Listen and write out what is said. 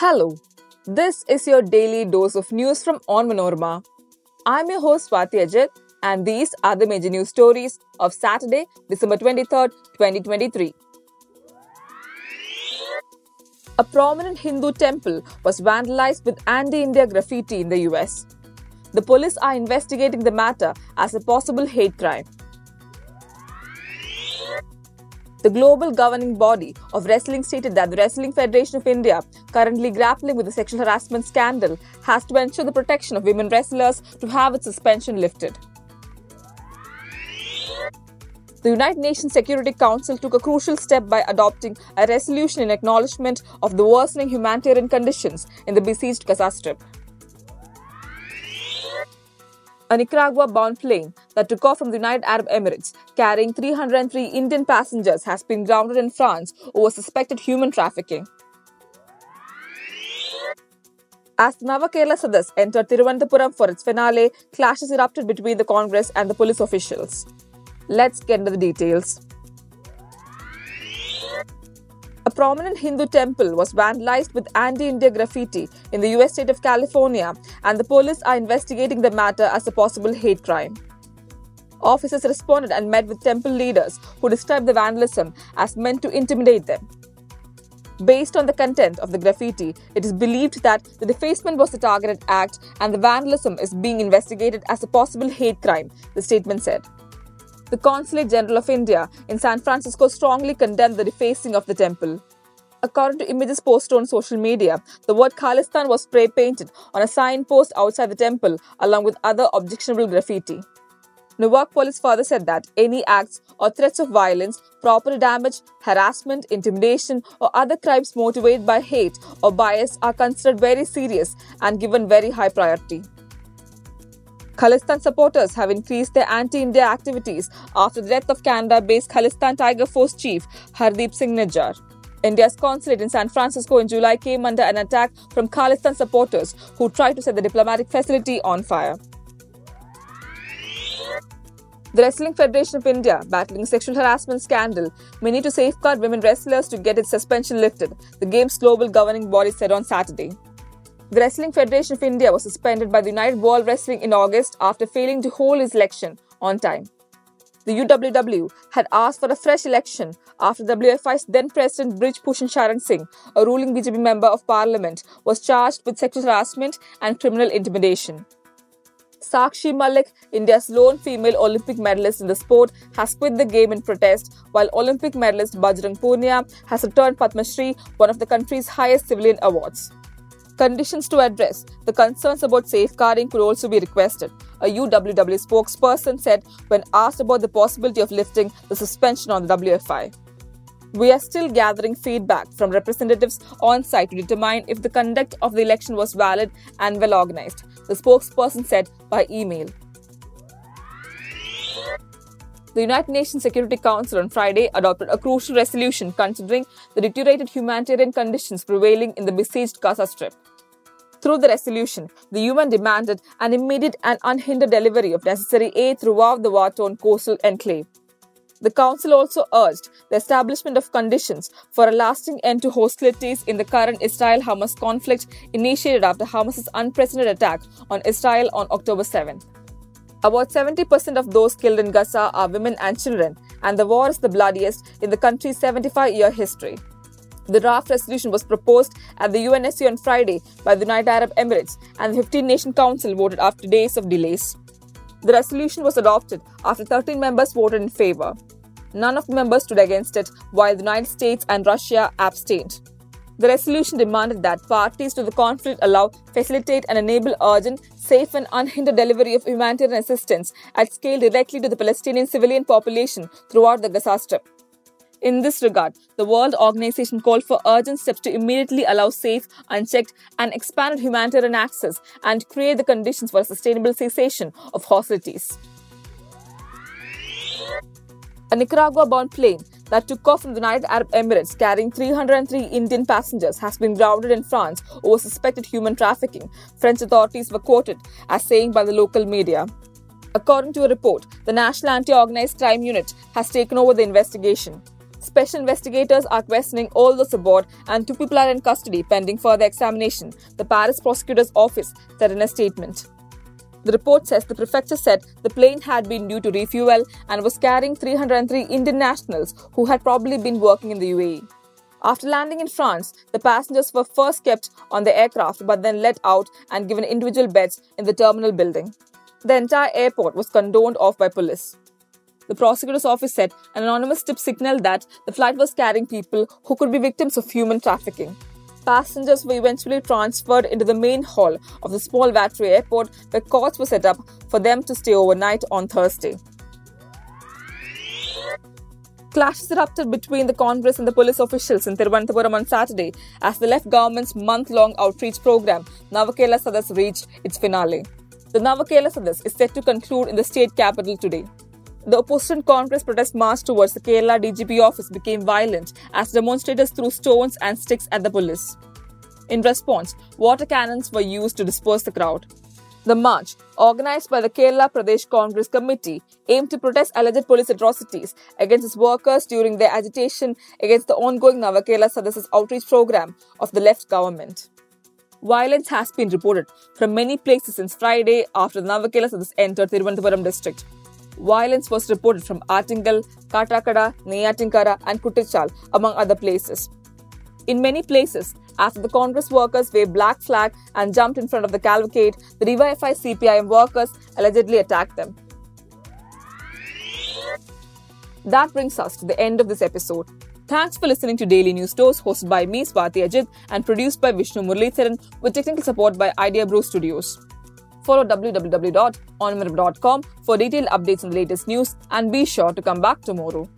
Hello, this is your daily dose of news from Onmanorama. I'm your host Swati Ajit, and these are the major news stories of Saturday, December 23rd, 2023. A prominent Hindu temple was vandalized with anti India graffiti in the US. The police are investigating the matter as a possible hate crime. The global governing body of wrestling stated that the Wrestling Federation of India, currently grappling with the sexual harassment scandal, has to ensure the protection of women wrestlers to have its suspension lifted. The United Nations Security Council took a crucial step by adopting a resolution in acknowledgement of the worsening humanitarian conditions in the besieged Gaza Strip. A Nicaragua bound plane that took off from the United Arab Emirates carrying 303 Indian passengers has been grounded in France over suspected human trafficking. As the Nava Kerala Sadas entered Thiruvananthapuram for its finale, clashes erupted between the Congress and the police officials. Let's get into the details. A prominent Hindu temple was vandalized with anti India graffiti in the US state of California, and the police are investigating the matter as a possible hate crime. Officers responded and met with temple leaders who described the vandalism as meant to intimidate them. Based on the content of the graffiti, it is believed that the defacement was a targeted act and the vandalism is being investigated as a possible hate crime, the statement said. The Consulate General of India in San Francisco strongly condemned the defacing of the temple. According to images posted on social media, the word Khalistan was spray painted on a signpost outside the temple along with other objectionable graffiti. Newark police further said that any acts or threats of violence, property damage, harassment, intimidation, or other crimes motivated by hate or bias are considered very serious and given very high priority. Khalistan supporters have increased their anti-India activities after the death of Canada-based Khalistan Tiger Force chief Hardeep Singh Nijjar. India's consulate in San Francisco in July came under an attack from Khalistan supporters who tried to set the diplomatic facility on fire. The Wrestling Federation of India, battling sexual harassment scandal, may need to safeguard women wrestlers to get its suspension lifted, the game's global governing body said on Saturday. The Wrestling Federation of India was suspended by the United World Wrestling in August after failing to hold its election on time. The UWW had asked for a fresh election after WFI's then President Brij Bhushan Sharan Singh, a ruling BJP member of parliament, was charged with sexual harassment and criminal intimidation. Sakshi Malik, India's lone female Olympic medalist in the sport, has quit the game in protest, while Olympic medalist Bajrang Punia has returned Padma Shri, one of the country's highest civilian awards. Conditions to address the concerns about safeguarding could also be requested, a UWW spokesperson said when asked about the possibility of lifting the suspension on the WFI. We are still gathering feedback from representatives on site to determine if the conduct of the election was valid and well organized, the spokesperson said by email. The United Nations Security Council on Friday adopted a crucial resolution considering the deteriorated humanitarian conditions prevailing in the besieged Gaza Strip. Through the resolution, the UN demanded an immediate and unhindered delivery of necessary aid throughout the war torn coastal enclave. The Council also urged the establishment of conditions for a lasting end to hostilities in the current Israel Hamas conflict initiated after Hamas's unprecedented attack on Israel on October 7. About 70% of those killed in Gaza are women and children, and the war is the bloodiest in the country's 75 year history. The draft resolution was proposed at the UNSC on Friday by the United Arab Emirates, and the 15 Nation Council voted after days of delays. The resolution was adopted after 13 members voted in favor. None of the members stood against it, while the United States and Russia abstained. The resolution demanded that parties to the conflict allow, facilitate, and enable urgent, safe, and unhindered delivery of humanitarian assistance at scale directly to the Palestinian civilian population throughout the Gaza Strip. In this regard, the World Organization called for urgent steps to immediately allow safe, unchecked, and expanded humanitarian access and create the conditions for a sustainable cessation of hostilities. A Nicaragua bound plane that took off from the United Arab Emirates carrying 303 Indian passengers has been grounded in France over suspected human trafficking, French authorities were quoted as saying by the local media. According to a report, the National Anti Organized Crime Unit has taken over the investigation. Special investigators are questioning all those aboard and two people are in custody pending further examination, the Paris prosecutor's office said in a statement. The report says the prefecture said the plane had been due to refuel and was carrying 303 Indian nationals who had probably been working in the UAE. After landing in France, the passengers were first kept on the aircraft but then let out and given individual beds in the terminal building. The entire airport was condoned off by police. The prosecutor's office said an anonymous tip signaled that the flight was carrying people who could be victims of human trafficking. Passengers were eventually transferred into the main hall of the small Vatry airport where cots were set up for them to stay overnight on Thursday. Clashes erupted between the Congress and the police officials in Thiruvananthapuram on Saturday as the left government's month-long outreach program Nava Kerala Sadas reached its finale. The Nava Kerala Sadas is set to conclude in the state capital today. The opposition Congress protest march towards the Kerala DGP office became violent as demonstrators threw stones and sticks at the police. In response, water cannons were used to disperse the crowd. The march, organized by the Kerala Pradesh Congress Committee, aimed to protest alleged police atrocities against its workers during their agitation against the ongoing Nava Kerala Sadas's outreach program of the left government. Violence has been reported from many places since Friday after the Nava Kerala Sadas entered Thiruvananthapuram district. Violence was reported from Attingal, Kattakada, Neyyattinkara, and Kuttichal, among other places. In many places, after the Congress workers waved black flag and jumped in front of the cavalcade, the DYFI CPIM workers allegedly attacked them. That brings us to the end of this episode. Thanks for listening to Daily News Dose, hosted by me, Swati Ajit, and produced by Vishnu Muralidharan with technical support by Idea Brew Studios. Follow www.onmanorama.com for detailed updates on the latest news and be sure to come back tomorrow.